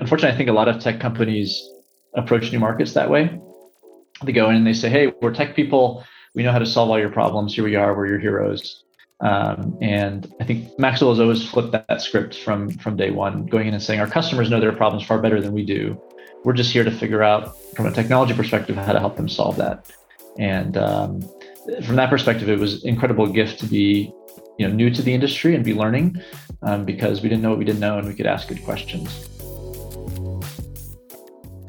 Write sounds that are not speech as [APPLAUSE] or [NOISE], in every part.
unfortunately, I think a lot of tech companies approach new markets that way. They go in and they say, "Hey, we're tech people. We know how to solve all your problems. Here we are. We're your heroes." Um, and I think Maxwell has always flipped that, that, script from from day one, going in and saying our customers know their problems far better than we do. We're just here to figure out, from a technology perspective, how to help them solve that. And um, from that perspective, it was incredible gift to be, you know, new to the industry and be learning, um, because we didn't know what we didn't know, and we could ask good questions.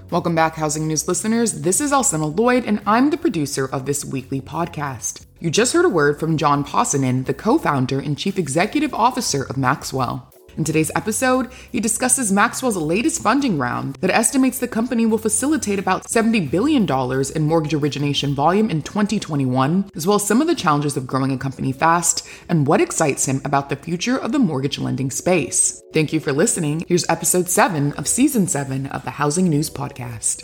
Welcome back, Housing News listeners. This is Alcynna Lloyd, and I'm the producer of this weekly podcast. You just heard a word from John Paasonen, the co founder and chief executive officer of Maxwell. In today's episode, he discusses Maxwell's latest funding round that estimates the company will facilitate about $70 billion in mortgage origination volume in 2021, as well as some of the challenges of growing a company fast and what excites him about the future of the mortgage lending space. Thank you for listening. Here's episode 7 of season 7 of the Housing News Podcast.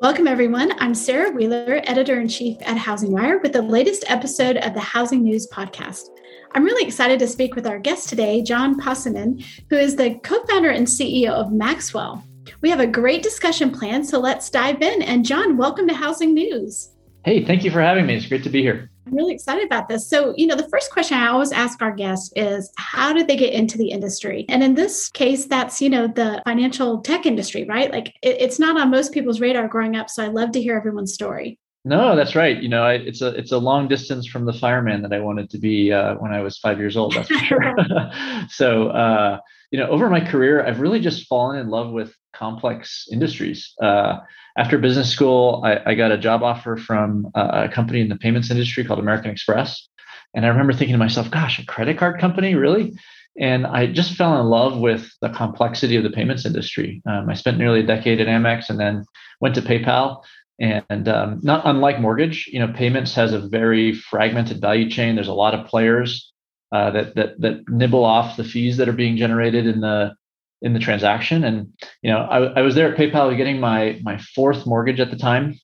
Welcome, everyone. I'm Sarah Wheeler, editor in chief at HousingWire, with the latest episode of the Housing News Podcast. I'm really excited to speak with our guest today, John Paasonen, who is the co founder and CEO of Maxwell. We have a great discussion planned, so let's dive in. And, John, welcome to Housing News. Hey, thank you for having me. It's great to be here. I'm really excited about this. So, you know, the first question I always ask our guests is how did they get into the industry? And in this case, that's, you know, the financial tech industry, right? Like it, it's not on most people's radar growing up. So I love to hear everyone's story. No, that's right. You know, I, it's a it's a long distance from the fireman that I wanted to be uh, when I was five years old. That's for sure. [LAUGHS] [LAUGHS] so, uh, you know, over my career, I've really just fallen in love with complex industries. Uh, after business school, I, I, got a job offer from a company in the payments industry called American Express, and I remember thinking to myself, "Gosh, a credit card company, really?" And I just fell in love with the complexity of the payments industry. Um, I spent nearly a decade at Amex, and then went to PayPal and um, not unlike mortgage, you know, payments has a very fragmented value chain. There's a lot of players uh, that that that nibble off the fees that are being generated in the in the transaction. And you know, I, I was there at PayPal getting my my fourth mortgage at the time.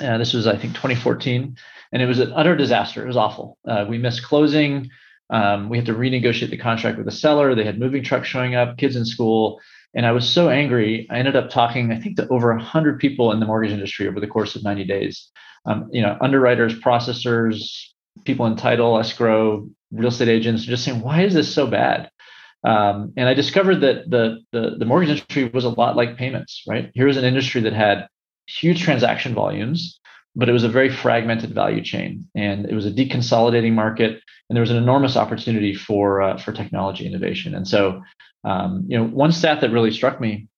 Uh, this was I think 2014, and it was an utter disaster. It was awful. Uh, we missed closing. Um, we had to renegotiate the contract with the seller. They had moving trucks showing up, kids in school. And I was so angry, I ended up talking, I think, to over 100 people in the mortgage industry over the course of 90 days. Um, you know, underwriters, processors, people in title, escrow, real estate agents, just saying, why is this so bad? Um, and I discovered that the, the, the mortgage industry was a lot like payments, right? Here was an industry that had huge transaction volumes, but it was a very fragmented value chain, and it was a deconsolidating market, and there was an enormous opportunity for uh, for technology innovation. And so um, you know, one stat that really struck me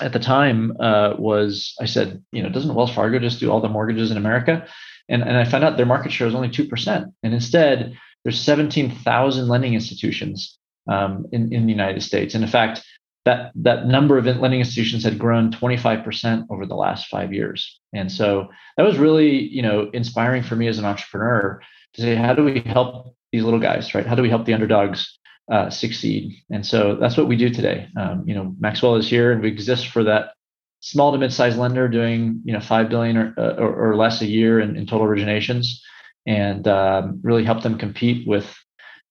at the time uh, was I said, you know, doesn't Wells Fargo just do all the mortgages in America? And, and I found out their market share is only 2%. And instead, there's 17,000 lending institutions um, in, in the United States. And in fact, that, that number of lending institutions had grown 25% over the last five years. And so that was really, you know, inspiring for me as an entrepreneur to say, how do we help these little guys, right? How do we help the underdogs uh, succeed. And so that's what we do today. Um, you know, Maxwell is here, and we exist for that small to mid-sized lender doing you know five billion or, uh, or, or less a year in, in total originations, and um, really help them compete with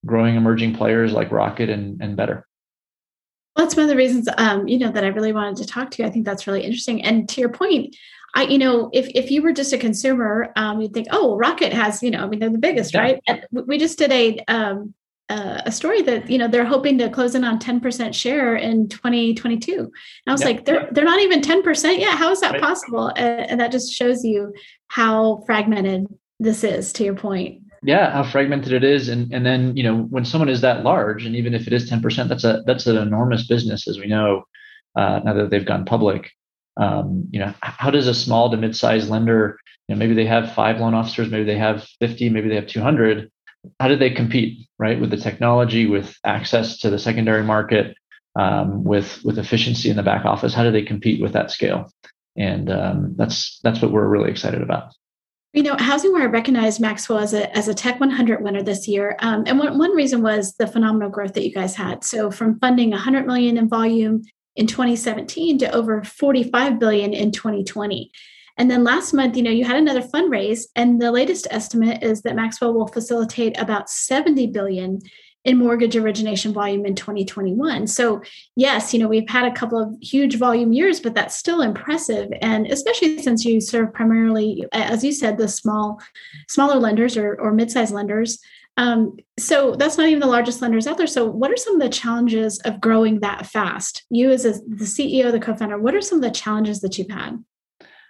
growing emerging players like Rocket and, and Better. Well, that's one of the reasons, um, you know, that I really wanted to talk to you. I think that's really interesting. And to your point, I, you know, if if you were just a consumer, um, you'd think, oh, Rocket has, you know, I mean, they're the biggest, yeah. right? And we just did a um, uh, a story that you know they're hoping to close in on 10% share in 2022 and i was like they're they're not even 10% yet how is that right. possible and, and that just shows you how fragmented this is to your point yeah how fragmented it is. And and then you know when someone is that large and even if it is 10% that's a that's an enormous business as we know uh, now that they've gone public. Um, you know how does a small to mid-sized lender you know maybe they have five loan officers maybe they have 50 maybe they have 200 how do they compete right with the technology with access to the secondary market um, with with efficiency in the back office? How do they compete with that scale? And um, that's that's what we're really excited about you know, HousingWire recognized Maxwell as a, as a Tech 100 winner this year. Um, and one, one reason was the phenomenal growth that you guys had. So from funding 100 million in volume in 2017 to over 45 billion in 2020. And then last month, you know, you had another fundraise, and the latest estimate is that Maxwell will facilitate about 70 billion in mortgage origination volume in 2021. So, yes, you know, we've had a couple of huge volume years, but that's still impressive. And especially since you serve primarily, as you said, the small, smaller lenders or, or mid-sized lenders. Um, so that's not even the largest lenders out there. So, what are some of the challenges of growing that fast? You, as a, the CEO, the co-founder, what are some of the challenges that you've had?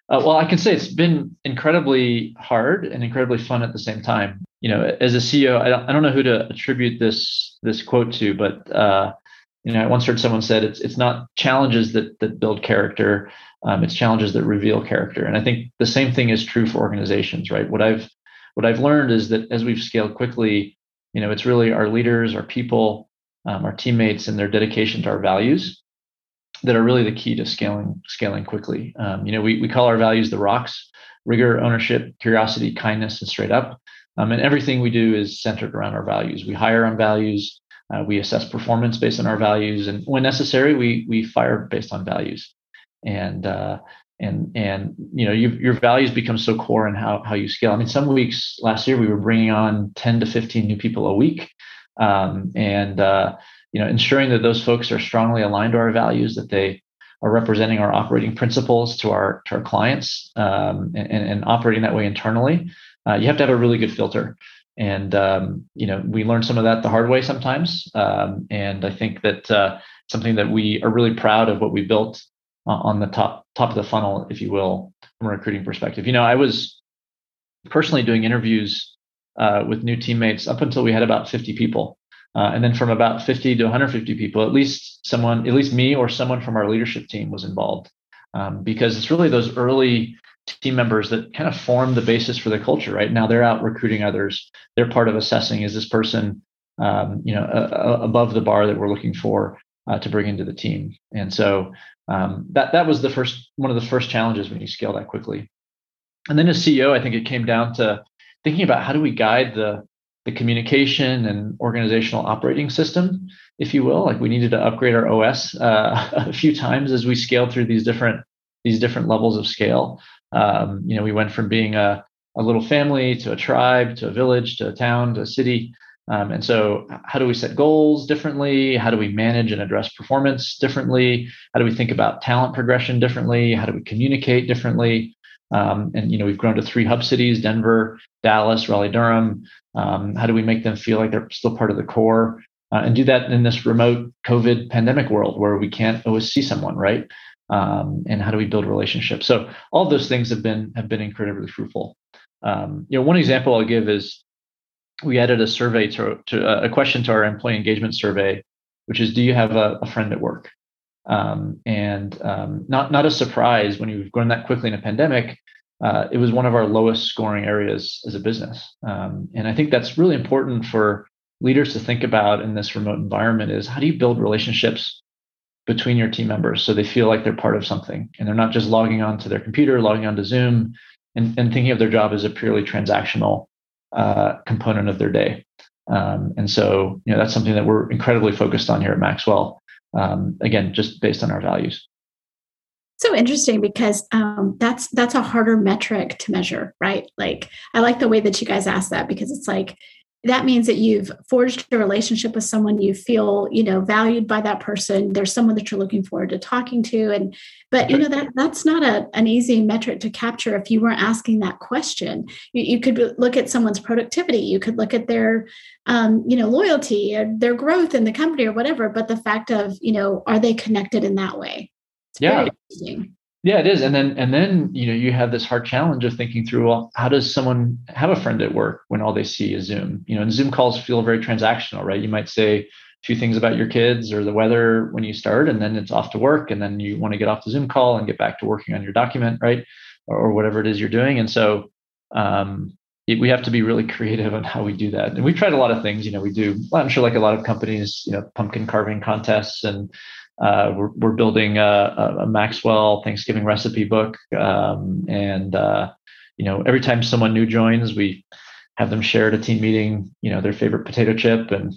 Uh, well, I can say it's been incredibly hard and incredibly fun at the same time. You know, as a CEO, I don't, I don't know who to attribute this this quote to, but uh, you know, I once heard someone said it's it's not challenges that that build character, um, it's challenges that reveal character. And I think the same thing is true for organizations, right? What I've what I've learned is that as we've scaled quickly, you know, it's really our leaders, our people, um, our teammates, and their dedication to our values that are really the key to scaling scaling quickly. Um, you know, we we call our values the rocks: rigor, ownership, curiosity, kindness, and straight up. Um, and everything we do is centered around our values. We hire on values. Uh, we assess performance based on our values, and when necessary, we we fire based on values. And uh, and and you know you, your values become so core in how how you scale. I mean, some weeks last year we were bringing on ten to fifteen new people a week, um, and uh, you know ensuring that those folks are strongly aligned to our values that they are representing our operating principles to our to our clients um, and, and, operating that way internally uh, you have to have a really good filter. And um, you know we learned some of that the hard way sometimes. Um, and i think that uh, something that we are really proud of what we built on the top top of the funnel if you will from a recruiting perspective. You know i was personally doing interviews uh, with new teammates up until we had about 50 people. Uh, and then from about 50 to 150 people, at least someone, at least me or someone from our leadership team was involved. Um, because it's really those early team members that kind of form the basis for the culture, right? Now they're out recruiting others. They're part of assessing is this person, um, you know, above the bar that we're looking for uh, to bring into the team. And so um, that that was the first one of the first challenges when you scale that quickly. And then as CEO, I think it came down to thinking about how do we guide the the communication and organizational operating system, if you will. Like we needed to upgrade our OS uh, [LAUGHS] a few times as we scaled through these different these different levels of scale. Um, you know, we went from being a, a little family to a tribe to a village to a town to a city. Um, and so, how do we set goals differently? How do we manage and address performance differently? How do we think about talent progression differently? How do we communicate differently? Um, and you know, we've grown to three hub cities: Denver, Dallas, Raleigh, Durham. Um, how do we make them feel like they're still part of the core, uh, and do that in this remote COVID pandemic world where we can't always see someone, right? Um, and how do we build relationships? So all those things have been have been incredibly fruitful. Um, you know, one example I'll give is we added a survey to, to uh, a question to our employee engagement survey, which is, do you have a, a friend at work? Um, and um, not not a surprise when you've grown that quickly in a pandemic. Uh, it was one of our lowest scoring areas as a business, um, and I think that's really important for leaders to think about in this remote environment. Is how do you build relationships between your team members so they feel like they're part of something and they're not just logging on to their computer, logging on to Zoom, and, and thinking of their job as a purely transactional uh, component of their day. Um, and so, you know, that's something that we're incredibly focused on here at Maxwell um, again, just based on our values. So interesting because um, that's that's a harder metric to measure, right? Like I like the way that you guys ask that because it's like that means that you've forged a relationship with someone you feel you know valued by that person there's someone that you're looking forward to talking to and but you know that that's not a, an easy metric to capture if you weren't asking that question. You, you could look at someone's productivity you could look at their um, you know loyalty or their growth in the company or whatever but the fact of you know are they connected in that way? It's yeah yeah, it is. And then and then you know you have this hard challenge of thinking through well, how does someone have a friend at work when all they see is Zoom? You know, and Zoom calls feel very transactional, right? You might say a few things about your kids or the weather when you start, and then it's off to work, and then you want to get off the Zoom call and get back to working on your document, right? Or, or whatever it is you're doing. And so um, we have to be really creative on how we do that. And we've tried a lot of things. You know, we do. I'm sure like a lot of companies, you know, pumpkin carving contests and uh, we're, we're building a, a, Maxwell Thanksgiving recipe book, um, and uh, you know every time someone new joins, we have them share at a team meeting, you know, their favorite potato chip and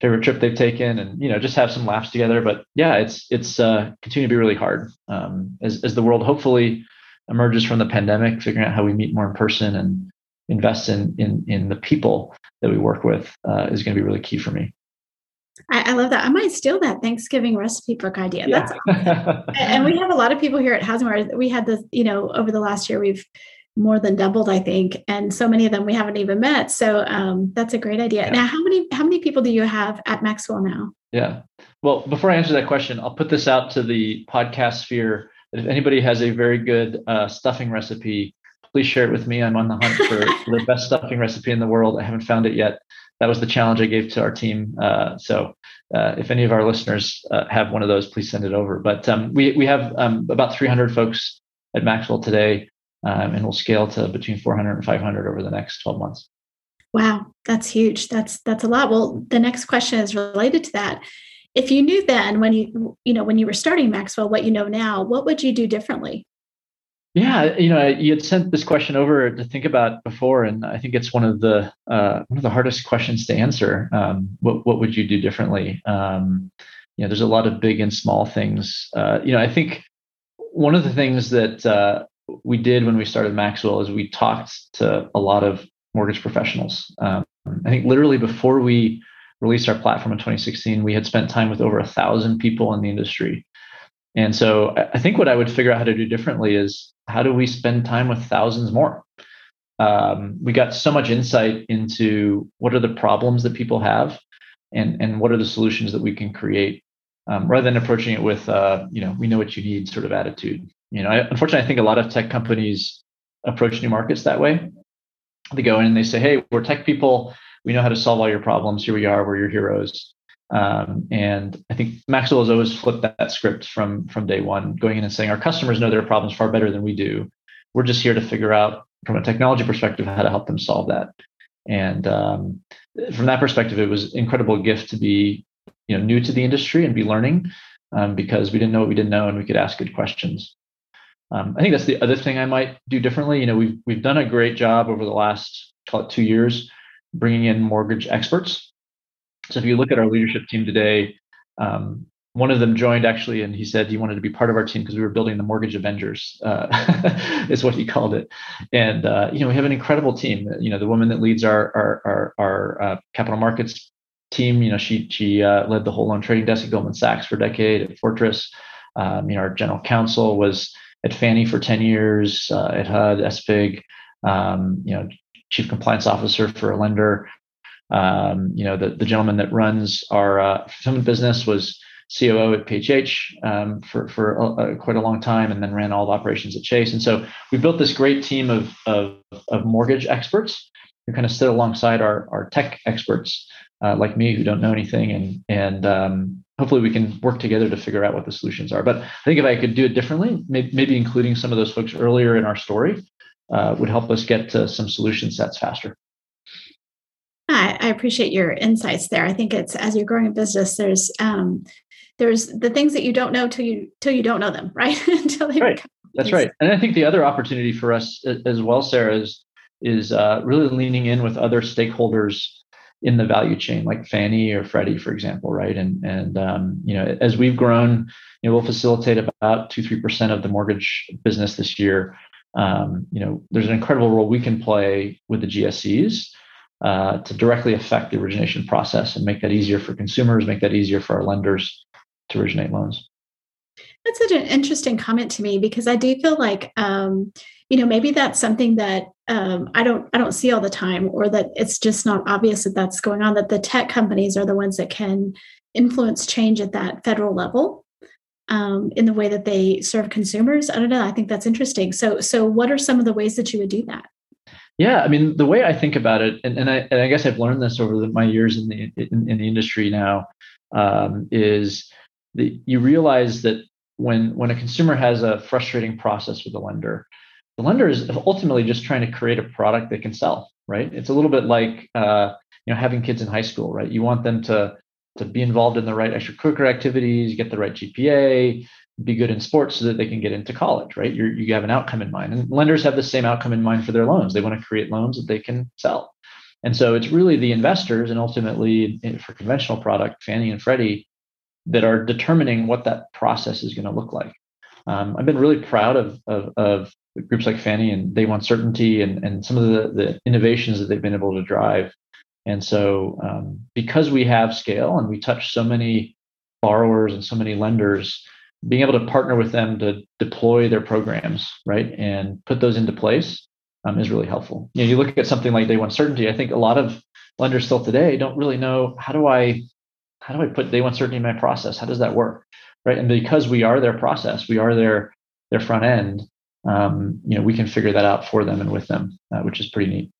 favorite trip they've taken, and you know just have some laughs together. But yeah, it's it's uh, continue to be really hard um, as as the world hopefully emerges from the pandemic, figuring out how we meet more in person and invest in in in the people that we work with uh, is going to be really key for me. I, I, love that. I might steal that Thanksgiving recipe book idea. Yeah. That's and we have a lot of people here at HousingWire. We had this, you know, over the last year, we've more than doubled, I think, and so many of them we haven't even met. So um, that's a great idea. Yeah. Now, how many how many people do you have at Maxwell now? Yeah. Well, before I answer that question, I'll put this out to the podcast sphere. If anybody has a very good uh, stuffing recipe, please share it with me. I'm on the hunt for [LAUGHS] the best stuffing recipe in the world. I haven't found it yet. That was the challenge I gave to our team. Uh, so uh, if any of our listeners uh, have one of those, please send it over. But um, we we have um, about 300 folks at Maxwell today, um, and we'll scale to between 400 and 500 over the next 12 months. Wow, that's huge. That's that's a lot. Well, the next question is related to that. If you knew then when you you know when you were starting Maxwell what you know now, what would you do differently? Yeah, you know, you had sent this question over to think about before, and I think it's one of the uh, one of the hardest questions to answer. Um, what what would you do differently? Um, you know, there's a lot of big and small things. Uh, you know, I think one of the things that uh, we did when we started Maxwell is we talked to a lot of mortgage professionals. Um, I think literally before we released our platform in 2016, we had spent time with over a thousand people in the industry. And so I think what I would figure out how to do differently is how do we spend time with thousands more? Um, we got so much insight into what are the problems that people have and, and what are the solutions that we can create um, rather than approaching it with, uh, you know, we know what you need sort of attitude. You know, I, unfortunately, I think a lot of tech companies approach new markets that way. They go in and they say, hey, we're tech people. We know how to solve all your problems. Here we are. We're your heroes. Um, and I think Maxwell has always flipped that, that, script from from day one, going in and saying our customers know their problems far better than we do. We're just here to figure out from a technology perspective how to help them solve that. And um, from that perspective, it was incredible gift to be you know new to the industry and be learning um, because we didn't know what we didn't know and we could ask good questions. Um, I think that's the other thing I might do differently. You know, we've we've done a great job over the last call it two years bringing in mortgage experts so if you look at our leadership team today, um, one of them joined actually, and he said he wanted to be part of our team because we were building the Mortgage Avengers, uh, [LAUGHS] is what he called it. And uh, you know, we have an incredible team. You know, the woman that leads our our our, our uh, capital markets team. You know, she she uh, led the whole loan trading desk at Goldman Sachs for a decade at Fortress. Um, you know, our general counsel was at Fannie for ten years, uh, at HUD, SFIG. Um, you know, chief compliance officer for a lender. Um, you know, the, the gentleman that runs our uh, fulfillment business was COO at PHH um, for for a, quite a long time, and then ran all the operations at Chase. And so we built this great team of of, of mortgage experts who kind of sit alongside our our tech experts uh, like me who don't know anything, and and um, hopefully we can work together to figure out what the solutions are. But I think if I could do it differently, maybe, maybe including some of those folks earlier in our story uh, would help us get to some solution sets faster. I, I, appreciate your insights there. I think it's as you're growing a business, there's um, there's the things that you don't know till you till you don't know them, [LAUGHS] right? until they right. That's right. And I think the other opportunity for us as well, Sarah, is is uh, really leaning in with other stakeholders in the value chain, like Fannie or Freddie, for example, right? And and um, you know, as we've grown, you know, we'll facilitate about two three percent of the mortgage business this year. Um, you know, there's an incredible role we can play with the GSEs uh, to directly affect the origination process and make that easier for consumers, make that easier for our lenders to originate loans. That's such an interesting comment to me because I do feel like, um, you know, maybe that's something that um, I don't I don't see all the time, or that it's just not obvious that that's going on. That the tech companies are the ones that can influence change at that federal level um, in the way that they serve consumers. I don't know. I think that's interesting. So, so what are some of the ways that you would do that? Yeah, I mean, the way I think about it, and, and, I, and I guess I've learned this over the, my years in the in, in the industry now, um, is that you realize that when when a consumer has a frustrating process with a lender, the lender is ultimately just trying to create a product they can sell. Right? It's a little bit like uh, you know having kids in high school. Right? You want them to to be involved in the right extracurricular activities, get the right GPA, be good in sports so that they can get into college, right? You're, you have an outcome in mind. And lenders have the same outcome in mind for their loans. They want to create loans that they can sell. And so it's really the investors and ultimately for conventional product, Fannie and Freddie, that are determining what that process is going to look like. Um, I've been really proud of, of, of, groups like Fannie and Day One Certainty and, and some of the, the innovations that they've been able to drive And so, um, because we have scale and we touch so many borrowers and so many lenders, being able to partner with them to deploy their programs, right, and put those into place um, is really helpful. You know, you look at something like day one certainty. I think a lot of lenders still today don't really know how do I how do I put day one certainty in my process? How does that work, right? And because we are their process, we are their their front end. Um, you know, we can figure that out for them and with them, uh, which is pretty neat.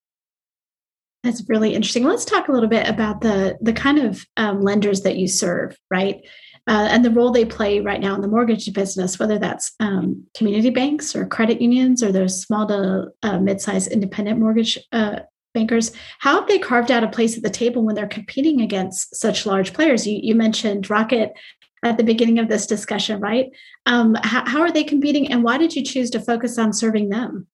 That's really interesting. Let's talk a little bit about the the kind of um, lenders that you serve, right? Uh, and the role they play right now in the mortgage business, whether that's um, community banks or credit unions or those small to uh, mid-sized independent mortgage uh, bankers. How have they carved out a place at the table when they're competing against such large players? You, you mentioned Rocket at the beginning of this discussion, right? Um, how, how are they competing, and why did you choose to focus on serving them?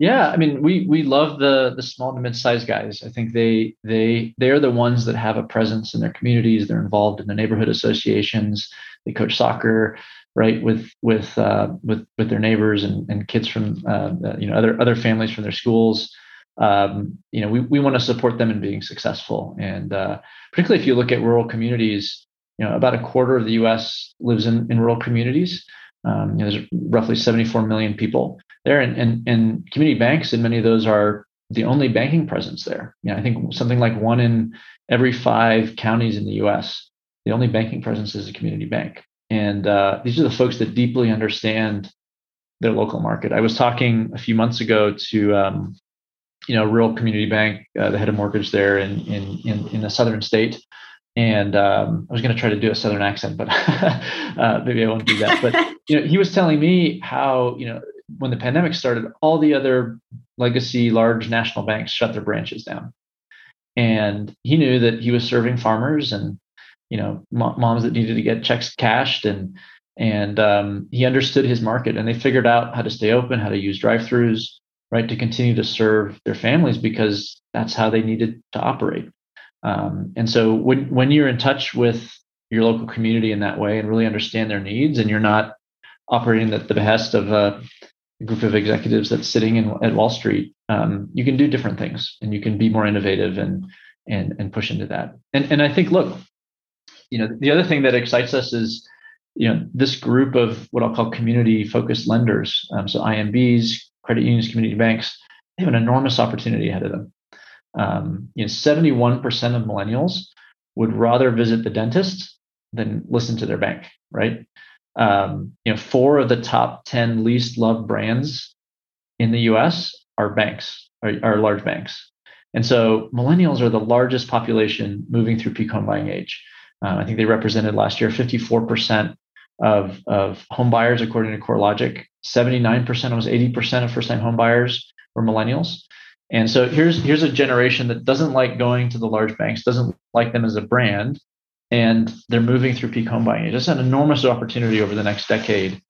Yeah, I mean, we we love the the small to mid-sized guys. I think they they they're the ones that have a presence in their communities. They're involved in the neighborhood associations. They coach soccer, right, with with uh, with with their neighbors and, and kids from uh, you know other other families from their schools. Um, you know, we we want to support them in being successful, and uh, particularly if you look at rural communities, you know, about a quarter of the U.S. lives in in rural communities. Um, you know, there's roughly 74 million people there, and, and and community banks, and many of those are the only banking presence there. You know, I think something like one in every five counties in the U.S. The only banking presence is a community bank, and uh, these are the folks that deeply understand their local market. I was talking a few months ago to um, you know rural community bank, uh, the head of mortgage there in in in, in a southern state, and um, I was going to try to do a southern accent, but [LAUGHS] uh, maybe I won't do that. But you know, he was telling me how you know when the pandemic started, all the other legacy large national banks shut their branches down. And he knew that he was serving farmers and you know moms that needed to get checks cashed and and um, he understood his market and they figured out how to stay open, how to use drive-throughs, right, to continue to serve their families because that's how they needed to operate. Um, and so when when you're in touch with your local community in that way and really understand their needs, and you're not operating at the behest of a group of executives that's sitting in at Wall Street, um, you can do different things and you can be more innovative and and and push into that. And and I think look, you know, the other thing that excites us is you know this group of what I'll call community focused lenders. Um, so IMBs, credit unions, community banks, they have an enormous opportunity ahead of them. Um, you know, 71% of millennials would rather visit the dentist than listen to their bank, right? Um, you know, four of the top 10 least loved brands in the US are banks, are, are large banks. And so millennials are the largest population moving through peak home buying age. Uh, I think they represented last year 54% of, of home buyers, according to CoreLogic. 79%, almost 80% of first time home buyers were millennials. And so here's here's a generation that doesn't like going to the large banks, doesn't like them as a brand, and they're moving through peak home buying. It's an enormous opportunity over the next decade.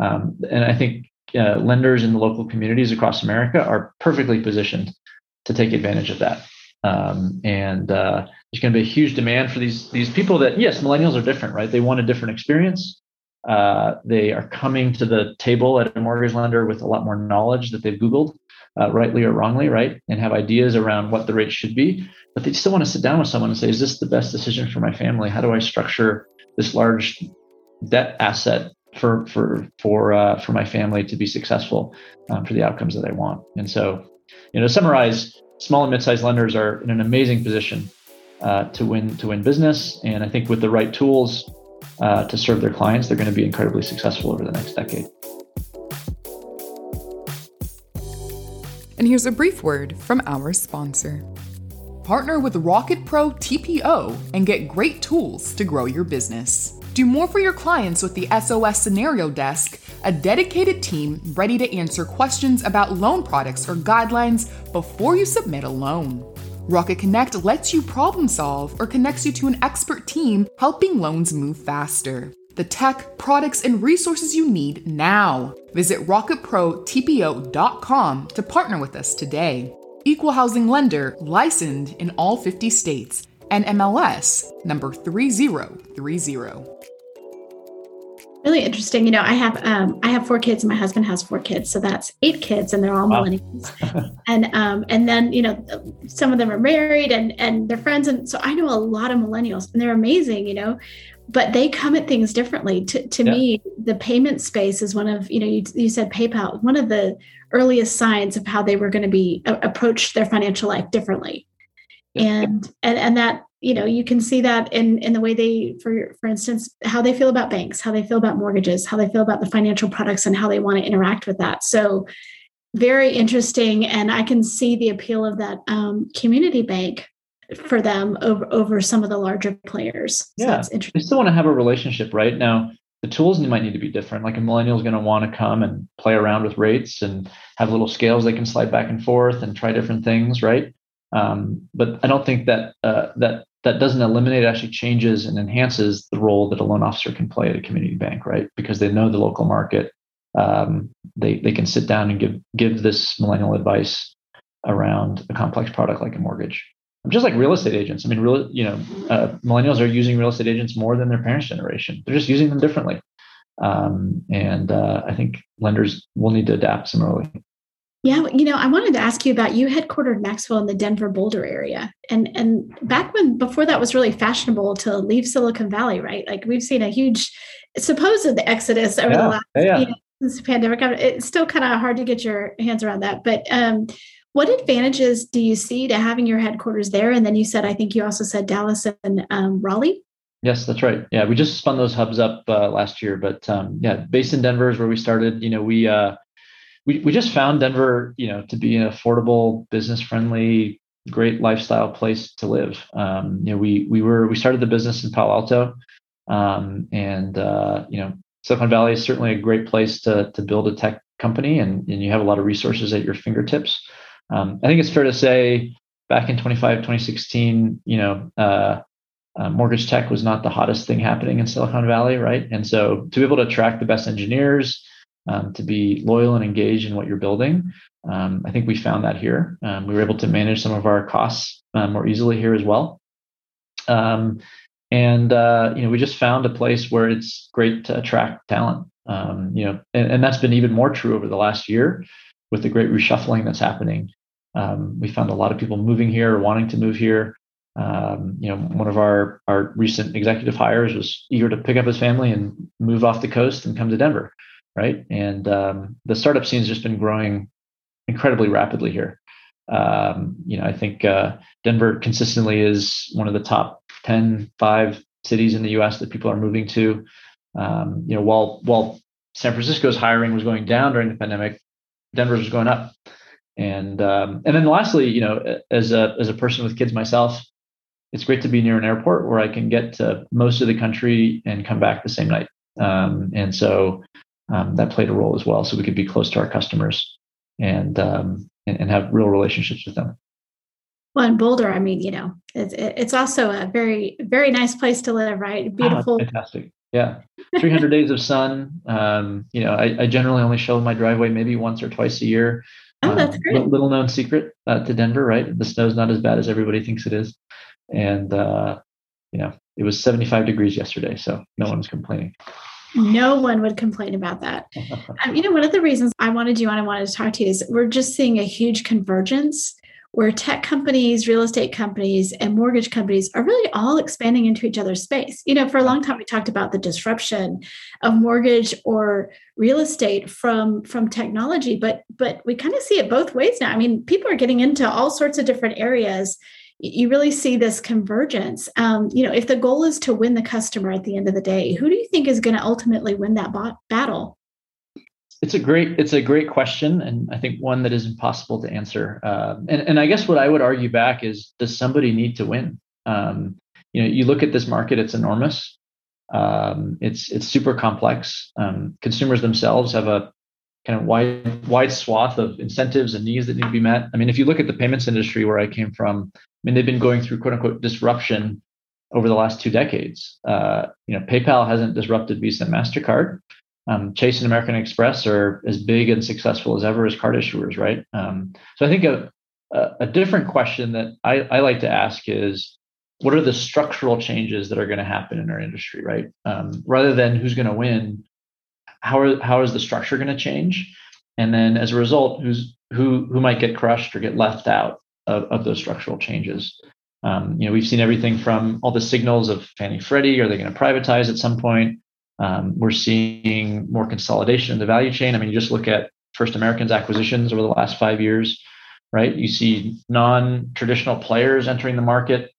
Um, and I think uh, lenders in the local communities across America are perfectly positioned to take advantage of that. Um, and uh, there's going to be a huge demand for these these people that yes, millennials are different, right? They want a different experience. Uh, they are coming to the table at a mortgage lender with a lot more knowledge that they've Googled uh, rightly or wrongly, right? And have ideas around what the rate should be. But they still want to sit down with someone and say, is this the best decision for my family? How do I structure this large debt asset for for for uh, for my family to be successful um, for the outcomes that I want? And so, you know, to summarize, small and mid-sized lenders are in an amazing position uh, to win to win business. And I think with the right tools uh, to serve their clients, they're going to be incredibly successful over the next decade. And here's a brief word from our sponsor. Partner with Rocket Pro TPO and get great tools to grow your business. Do more for your clients with the SOS Scenario Desk, a dedicated team ready to answer questions about loan products or guidelines before you submit a loan. Rocket Connect lets you problem solve or connects you to an expert team helping loans move faster the tech, products, and resources you need now. Visit rocketprotpo.com to partner with us today. Equal housing lender licensed in all 50 states and NMLS number 3030. really interesting. You know, I have um, I have four kids, and my husband has four kids, so that's eight kids, and they're all wow. millennials. and um, and then you know, some of them are married, and and they're friends, and so I know a lot of millennials, and they're amazing. You know, but they come at things differently. To to yeah. me, the payment space is one of you know you you said PayPal, one of the earliest signs of how they were going to be uh, approach their financial life differently. Yeah. And and and that you know you can see that in in the way they for for instance how they feel about banks how they feel about mortgages how they feel about the financial products and how they want to interact with that so very interesting and i can see the appeal of that um, community bank for them over over some of the larger players so yeah they still want to have a relationship right now the tools might need to be different like a millennial is going to want to come and play around with rates and have little scales they can slide back and forth and try different things right um, but I don't think that uh, that that doesn't eliminate, actually changes and enhances the role that a loan officer can play at a community bank, right? Because they know the local market. Um, they they can sit down and give give this millennial advice around a complex product like a mortgage. Just like real estate agents. I mean, real you know, uh, millennials are using real estate agents more than their parents' generation. They're just using them differently. Um, and uh, I think lenders will need to adapt similarly. Yeah, you know, I wanted to ask you about you headquartered Maxwell in the Denver Boulder area. And and back when before that was really fashionable to leave Silicon Valley, right? Like we've seen a huge supposed exodus over yeah, the last yeah. you know, since the pandemic. It's still kind of hard to get your hands around that. But um, what advantages do you see to having your headquarters there? And then you said, I think you also said Dallas and um, Raleigh. Yes, that's right. Yeah, we just spun those hubs up uh, last year, but um, yeah, based in Denver is where we started. You know, we uh, we, we just found Denver, you know, to be an affordable, business friendly, great lifestyle place to live. Um, you know, we we were we started the business in Palo Alto, um, and uh, you know, Silicon Valley is certainly a great place to to build a tech company, and and you have a lot of resources at your fingertips. Um, I think it's fair to say, back in 25, 2016, you know. Uh, uh, mortgage tech was not the hottest thing happening in Silicon Valley, right? And so to be able to attract the best engineers, um, to be loyal and engaged in what you're building. Um, I think we found that here. Um, we were able to manage some of our costs uh, more easily here as well. Um, and uh, you know, we just found a place where it's great to attract talent. Um, you know, and, and, that's been even more true over the last year with the great reshuffling that's happening. Um, we found a lot of people moving here or wanting to move here. Um, you know, one of our our recent executive hires was eager to pick up his family and move off the coast and come to Denver right? And um, the startup scene has just been growing incredibly rapidly here. Um, you know, I think uh, Denver consistently is one of the top 10, five cities in the U.S. that people are moving to. Um, you know, while while San Francisco's hiring was going down during the pandemic, Denver's was going up. And um, and then lastly, you know, as a as a person with kids myself, it's great to be near an airport where I can get to most of the country and come back the same night. Um, and so um, that played a role as well. So we could be close to our customers and um, and, and, have real relationships with them. Well, in Boulder, I mean, you know, it's, it's also a very very nice place to live, right? Ah, Beautiful, oh, fantastic. Yeah, [LAUGHS] 300 days of sun. Um, you know, I, I, generally only show my driveway maybe once or twice a year. Oh, that's um, great. little known secret uh, to Denver, right? The snow's not as bad as everybody thinks it is, and uh, you know, it was 75 degrees yesterday, so no one's complaining. No one would complain about that. [LAUGHS] um, you know, one of the reasons I wanted you on, I wanted to talk to you is we're just seeing a huge convergence where tech companies, real estate companies, and mortgage companies are really all expanding into each other's space. You know, for a long time we talked about the disruption of mortgage or real estate from from technology, but but we kind of see it both ways now. I mean, people are getting into all sorts of different areas you really see this convergence. Um, you know, if the goal is to win the customer at the end of the day, who do you think is going to ultimately win that battle? It's a great it's a great question, and I think one that is impossible to answer. Uh, and and I guess what I would argue back is, does somebody need to win? Um, you know, you look at this market; it's enormous. Um, it's it's super complex. Um, consumers themselves have a kind of wide wide swath of incentives and needs that need to be met. I mean, if you look at the payments industry where I came from, I mean, they've been going through quote unquote disruption over the last two decades. Uh, you know, PayPal hasn't disrupted Visa and Mastercard. Um, Chase and American Express are as big and successful as ever as card issuers, right? Um, so I think a, a, a different question that I, I, like to ask is, what are the structural changes that are going to happen in our industry, right? Um, rather than who's going to win, how are how is the structure going to change, and then as a result, who's who who might get crushed or get left out of, of those structural changes. Um, you know, we've seen everything from all the signals of Fannie Freddie. Are they going to privatize at some point? Um, we're seeing more consolidation in the value chain. I mean, you just look at First American's acquisitions over the last five years, right? You see non-traditional players entering the market,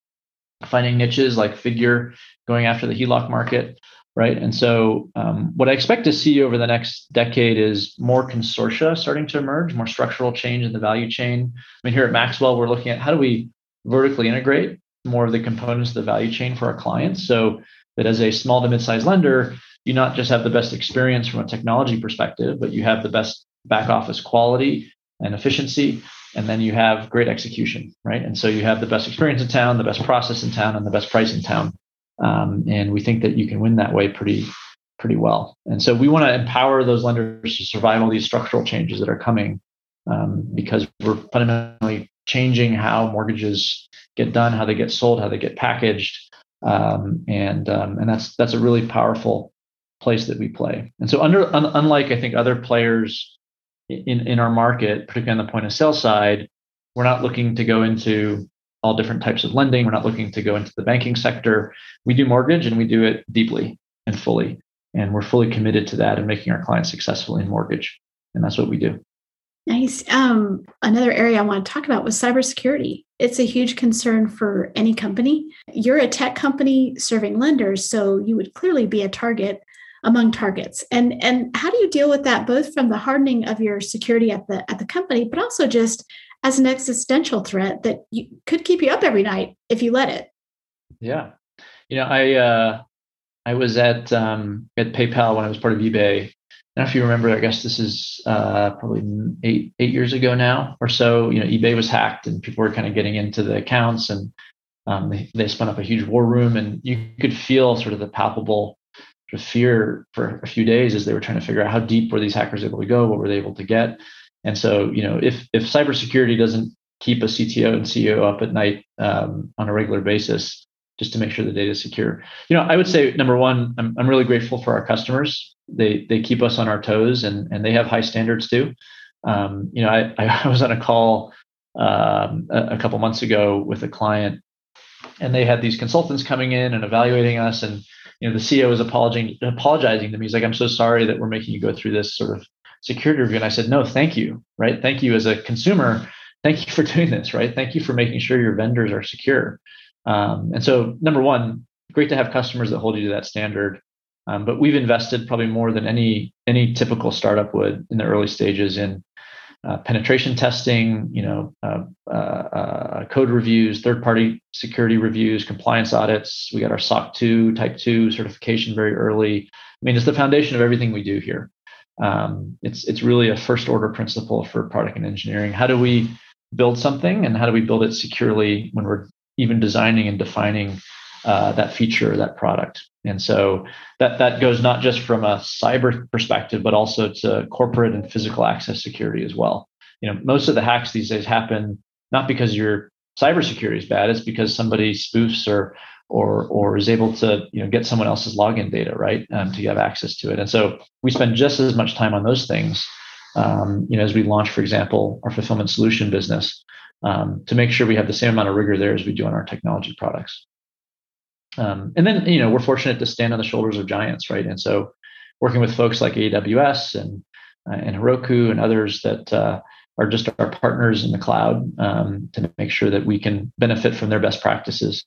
finding niches like Figure, going after the HELOC market, right? And so, um, what I expect to see over the next decade is more consortia starting to emerge, more structural change in the value chain. I mean, here at Maxwell, we're looking at how do we vertically integrate more of the components of the value chain for our clients, so that as a small to mid-sized lender, you not just have the best experience from a technology perspective, but you have the best back office quality and efficiency, and then you have great execution, right? And so you have the best experience in town, the best process in town, and the best price in town. Um, and we think that you can win that way pretty pretty well. And so we want to empower those lenders to survive all these structural changes that are coming um, because we're fundamentally changing how mortgages get done, how they get sold, how they get packaged, um, and um, and that's that's a really powerful place that we play. And so, under un, unlike I think other players in in our market, particularly on the point of sale side, we're not looking to go into all different types of lending. We're not looking to go into the banking sector. We do mortgage, and we do it deeply and fully, and we're fully committed to that and making our clients successful in mortgage. And that's what we do. Nice. Um, another area I want to talk about was cybersecurity. It's a huge concern for any company. You're a tech company serving lenders, so you would clearly be a target among targets. And and how do you deal with that both from the hardening of your security at the at the company, but also just as an existential threat that you, could keep you up every night if you let it? Yeah. You know, I uh I was at um, at PayPal when I was part of eBay I don't know if you remember, I guess this is uh, probably eight eight years ago now or so. You know, eBay was hacked, and people were kind of getting into the accounts, and um, they they spun up a huge war room, and you could feel sort of the palpable fear for a few days as they were trying to figure out how deep were these hackers able to go, what were they able to get, and so you know, if if cybersecurity doesn't keep a CTO and CEO up at night um, on a regular basis, just to make sure the data is secure. You know, I would say number one, I'm, I'm really grateful for our customers. They they keep us on our toes and and they have high standards too. Um, you know, I, [LAUGHS] I was on a call um, a, a couple months ago with a client, and they had these consultants coming in and evaluating us, and you know, the CEO was apologizing apologizing to me. He's like, "I'm so sorry that we're making you go through this sort of security review." And I said, "No, thank you. Right? Thank you as a consumer. Thank you for [LAUGHS] doing this. Right? Thank you for making sure your vendors are secure." Um, and so, number one, great to have customers that hold you to that standard. Um, but we've invested probably more than any any typical startup would in the early stages in uh, penetration testing, you know, uh, uh, uh code reviews, third-party security reviews, compliance audits. We got our SOC 2 Type 2 certification very early. I mean, it's the foundation of everything we do here. Um, it's it's really a first-order principle for product and engineering. How do we build something, and how do we build it securely when we're even designing and defining uh, that feature, or that product. And so that that goes not just from a cyber perspective, but also to corporate and physical access security as well. You know, most of the hacks these days happen not because your cybersecurity is bad; it's because somebody spoofs or or or is able to you know get someone else's login data right um, to have access to it. And so we spend just as much time on those things. Um, you know, as we launch, for example, our fulfillment solution business, um, to make sure we have the same amount of rigor there as we do on our technology products. Um, and then, you know, we're fortunate to stand on the shoulders of giants, right? And so, working with folks like AWS and uh, and Heroku and others that uh, are just our partners in the cloud um, to make sure that we can benefit from their best practices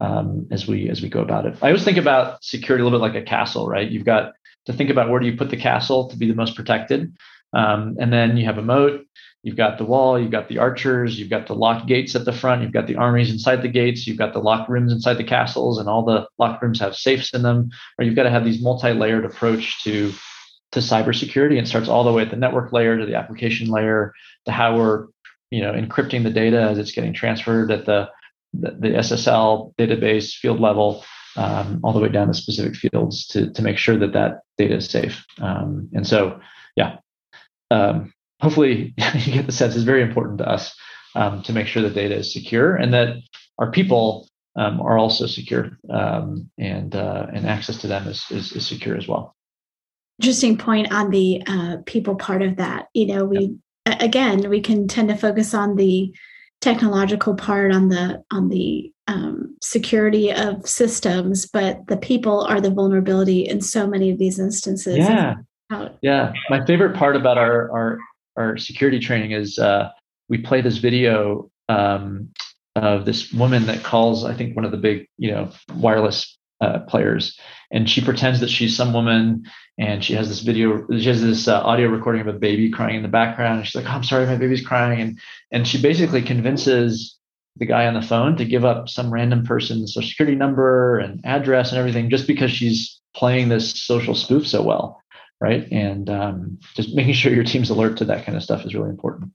um, as we as we go about it. I always think about security a little bit like a castle, right? You've got to think about where do you put the castle to be the most protected, um, and then you have a moat, You've got the wall, you've got the archers, you've got the locked gates at the front, you've got the armies inside the gates, you've got the locked rooms inside the castles, and all the locked rooms have safes in them. Or you've got to have these multi-layered approach to to cybersecurity. And it starts all the way at the network layer to the application layer to how we're you know encrypting the data as it's getting transferred at the the, the SSL database field level. Um, all the way down to specific fields to, to make sure that that data is safe. Um, and so, yeah, um, hopefully [LAUGHS] you get the sense is very important to us um, to make sure the data is secure and that our people um, are also secure um, and uh, and access to them is, is, is secure as well. interesting point on the uh, people part of that. You know, we yep. again we can tend to focus on the technological part on the on the um, security of systems, but the people are the vulnerability in so many of these instances. Yeah, yeah. My favorite part about our our our security training is uh, we play this video um, of this woman that calls, I think, one of the big you know wireless uh, players, and she pretends that she's some woman, and she has this video, she has this uh, audio recording of a baby crying in the background, and she's like, oh, "I'm sorry, my baby's crying," and and she basically convinces the guy on the phone to give up some random person's social security number and address and everything just because she's playing this social spoof so well, right? And um, just making sure your team's alert to that kind of stuff is really important.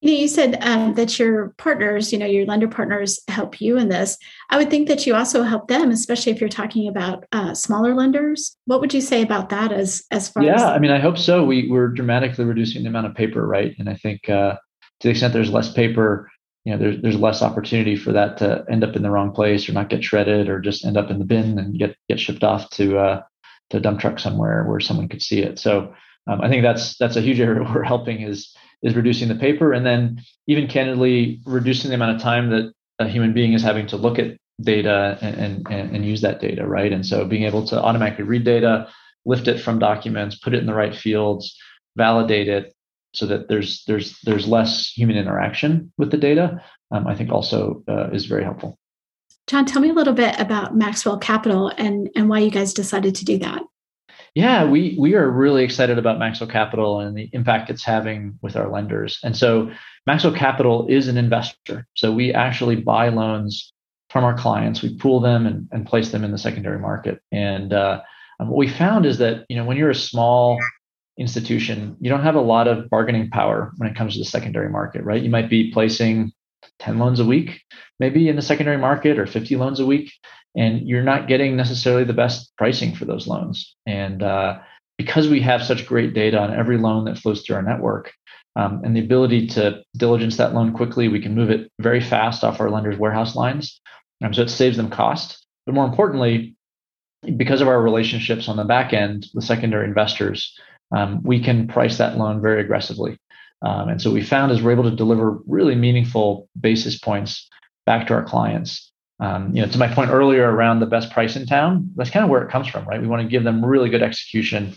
You know, you said um, that your partners, you know, your lender partners help you in this. I would think that you also help them, especially if you're talking about uh, smaller lenders. What would you say about that as as far yeah, as? Yeah, I mean, I hope so. We we're dramatically reducing the amount of paper, right? And I think uh, to the extent there's less paper, you know, there's there's less opportunity for that to end up in the wrong place or not get shredded or just end up in the bin and get get shipped off to uh, to a dump truck somewhere where someone could see it. So um, I think that's that's a huge area [LAUGHS] we're helping is is reducing the paper and then even candidly reducing the amount of time that a human being is having to look at data and, and, and use that data, right? And so being able to automatically read data, lift it from documents, put it in the right fields, validate it so that there's there's there's less human interaction with the data, um, I think also uh, is very helpful. John, tell me a little bit about Maxwell Capital and and why you guys decided to do that. Yeah, we we are really excited about Maxwell Capital and the impact it's having with our lenders. And so Maxwell Capital is an investor. So we actually buy loans from our clients, we pool them and, and place them in the secondary market. And uh, what we found is that you know when you're a small institution, you don't have a lot of bargaining power when it comes to the secondary market, right? You might be placing 10 loans a week, maybe in the secondary market, or 50 loans a week and you're not getting necessarily the best pricing for those loans. And uh, because we have such great data on every loan that flows through our network um, and the ability to diligence that loan quickly, we can move it very fast off our lenders' warehouse lines. Um, so it saves them cost. But more importantly, because of our relationships on the back end with secondary investors, um, we can price that loan very aggressively. Um, and so we found is we're able to deliver really meaningful basis points back to our clients um, you know, to my point earlier around the best price in town, that's kind of where it comes from, right? We want to give them really good execution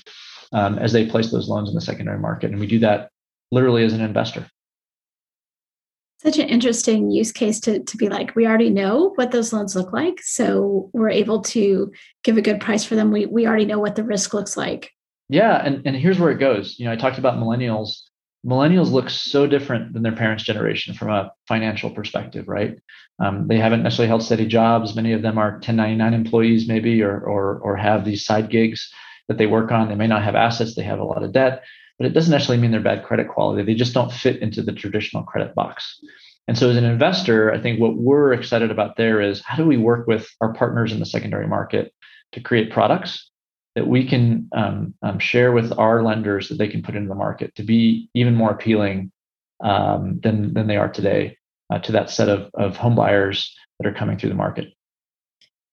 um, as they place those loans in the secondary market, and we do that literally as an investor. Such an interesting use case to to be like, we already know what those loans look like, so we're able to give a good price for them. We we already know what the risk looks like. Yeah, and and here's where it goes. You know, I talked about millennials millennials look so different than their parents' generation from a financial perspective, right? Um, they haven't necessarily held steady jobs. Many of them are 1099 employees, maybe, or, or, or have these side gigs that they work on. They may not have assets, they have a lot of debt, but it doesn't necessarily mean they're bad credit quality. They just don't fit into the traditional credit box. And so, as an investor, I think what we're excited about there is how do we work with our partners in the secondary market to create products that we can um, um, share with our lenders that they can put into the market to be even more appealing um, than than they are today uh, to that set of of home buyers that are coming through the market.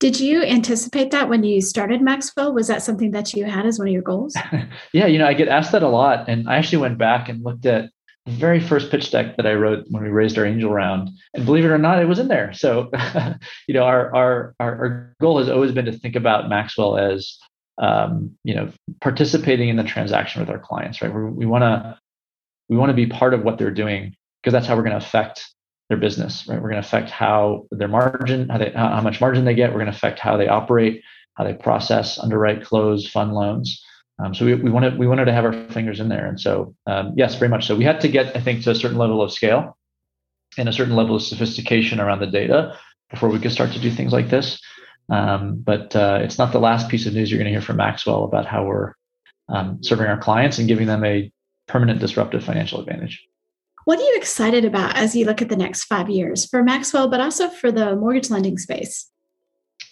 Did you anticipate that when you started Maxwell? Was that something that you had as one of your goals? [LAUGHS] yeah, you know, I get asked that a lot, and I actually went back and looked at the very first pitch deck that I wrote when we raised our angel round, and believe it or not, it was in there. So, [LAUGHS] you know, our our our, our goal has always been to think about Maxwell as um, you know participating in the transaction with our clients right? We want to we want to be part of what they're doing because that's how we're going to affect their business right? We're going to affect how their margin how they how much margin they get. We're going to affect how they operate how they process underwrite close fund loans. Um, so we, we wanted we wanted to have our fingers in there. And so um, yes very much so. We had to get i think to a certain level of scale and a certain level of sophistication around the data before we could start to do things like this um, but uh, it's not the last piece of news you're going to hear from Maxwell about how we're um, serving our clients and giving them a permanent disruptive financial advantage. What are you excited about as you look at the next five years for Maxwell, but also for the mortgage lending space?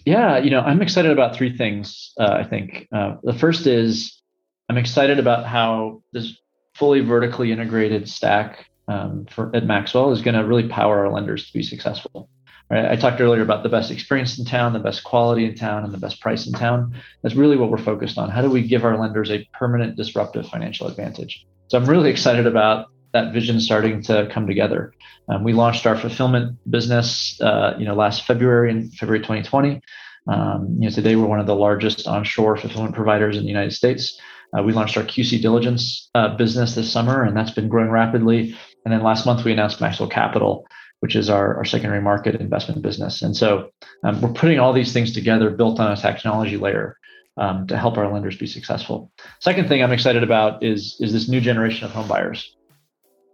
Yeah, you know, I'm excited about three things. Uh, I think uh, the first is I'm excited about how this fully vertically integrated stack um, for at Maxwell is going to really power our lenders to be successful Right? I talked earlier about the best experience in town, the best quality in town, and the best price in town. That's really what we're focused on. How do we give our lenders a permanent disruptive financial advantage? So I'm really excited about that vision starting to come together. Um, we launched our fulfillment business, uh, you know, last February in February 2020. Um, you know, today we're one of the largest onshore fulfillment providers in the United States. Uh, we launched our QC diligence uh, business this summer, and that's been growing rapidly. And then last month we announced Maxwell Capital, which is our, our secondary market investment business. And so um, we're putting all these things together built on a technology layer um, to help our lenders be successful. Second thing I'm excited about is, is this new generation of home buyers.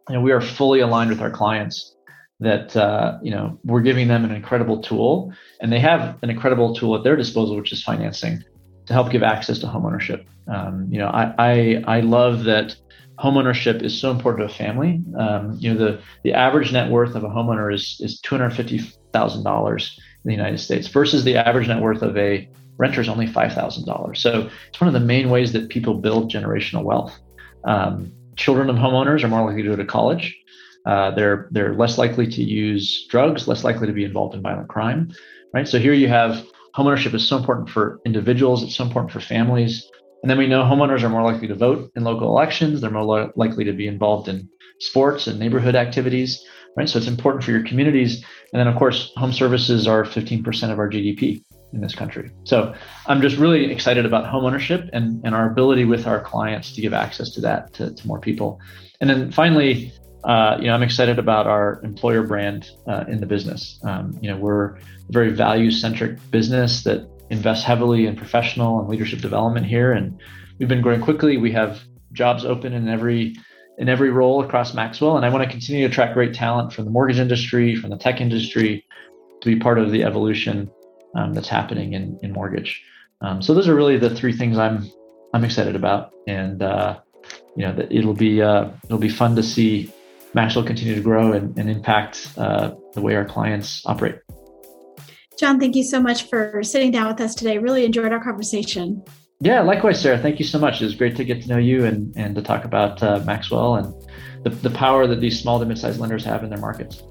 Know, we are fully aligned with our clients that uh, you know we're giving them an incredible tool, and they have an incredible tool at their disposal, which is financing, to help give access to homeownership. Um, you know, I, I I love that homeownership is so important to a family. Um, you know, the the average net worth of a homeowner is is two hundred fifty thousand dollars in the United States versus the average net worth of a renter is only five thousand dollars. So it's one of the main ways that people build generational wealth. Um, children of homeowners are more likely to go to college. Uh, they're they're less likely to use drugs, less likely to be involved in violent crime, right? So here you have homeownership is so important for individuals. It's so important for families. And then we know homeowners are more likely to vote in local elections. They're more li- likely to be involved in sports and neighborhood activities, right? So it's important for your communities. And then, of course, home services are 15% of our GDP in this country. So I'm just really excited about homeownership and, and our ability with our clients to give access to that to, to more people. And then finally, uh, you know, I'm excited about our employer brand uh, in the business. Um, you know, we're a very value-centric business that invest heavily in professional and leadership development here, and we've been growing quickly. We have jobs open in every in every role across Maxwell, and I want to continue to attract great talent from the mortgage industry, from the tech industry, to be part of the evolution um, that's happening in in mortgage. Um, so those are really the three things I'm I'm excited about, and uh, you know, that it'll be uh, it'll be fun to see Maxwell continue to grow and, and impact uh, the way our clients operate. John, thank you so much for sitting down with us today. Really enjoyed our conversation. Yeah, likewise, Sarah. Thank you so much. It was great to get to know you and, and to talk about uh, Maxwell and the, the power that these small to mid-sized lenders have in their markets.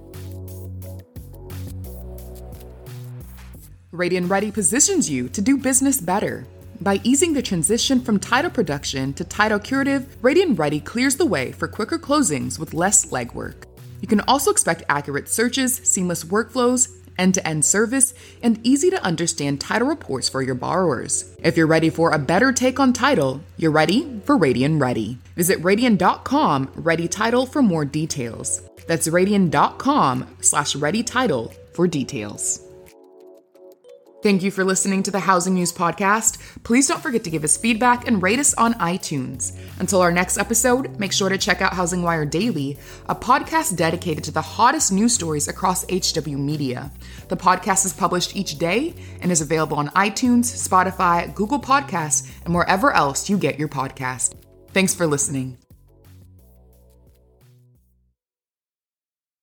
Radian Ready positions you to do business better. By easing the transition from title production to title curative, Radian Ready clears the way for quicker closings with less legwork. You can also expect accurate searches, seamless workflows, end to end service, and easy to understand title reports for your borrowers. If you're ready for a better take on title, you're ready for Radian Ready. Visit radian.com ready title for more details. That's radian.com slash ready title for details. Thank you for listening to the Housing News Podcast. Please don't forget to give us feedback and rate us on iTunes. Until our next episode, make sure to check out HousingWire Daily, a podcast dedicated to the hottest news stories across HW Media. The podcast is published each day and is available on iTunes, Spotify, Google Podcasts, and wherever else you get your podcast. Thanks for listening.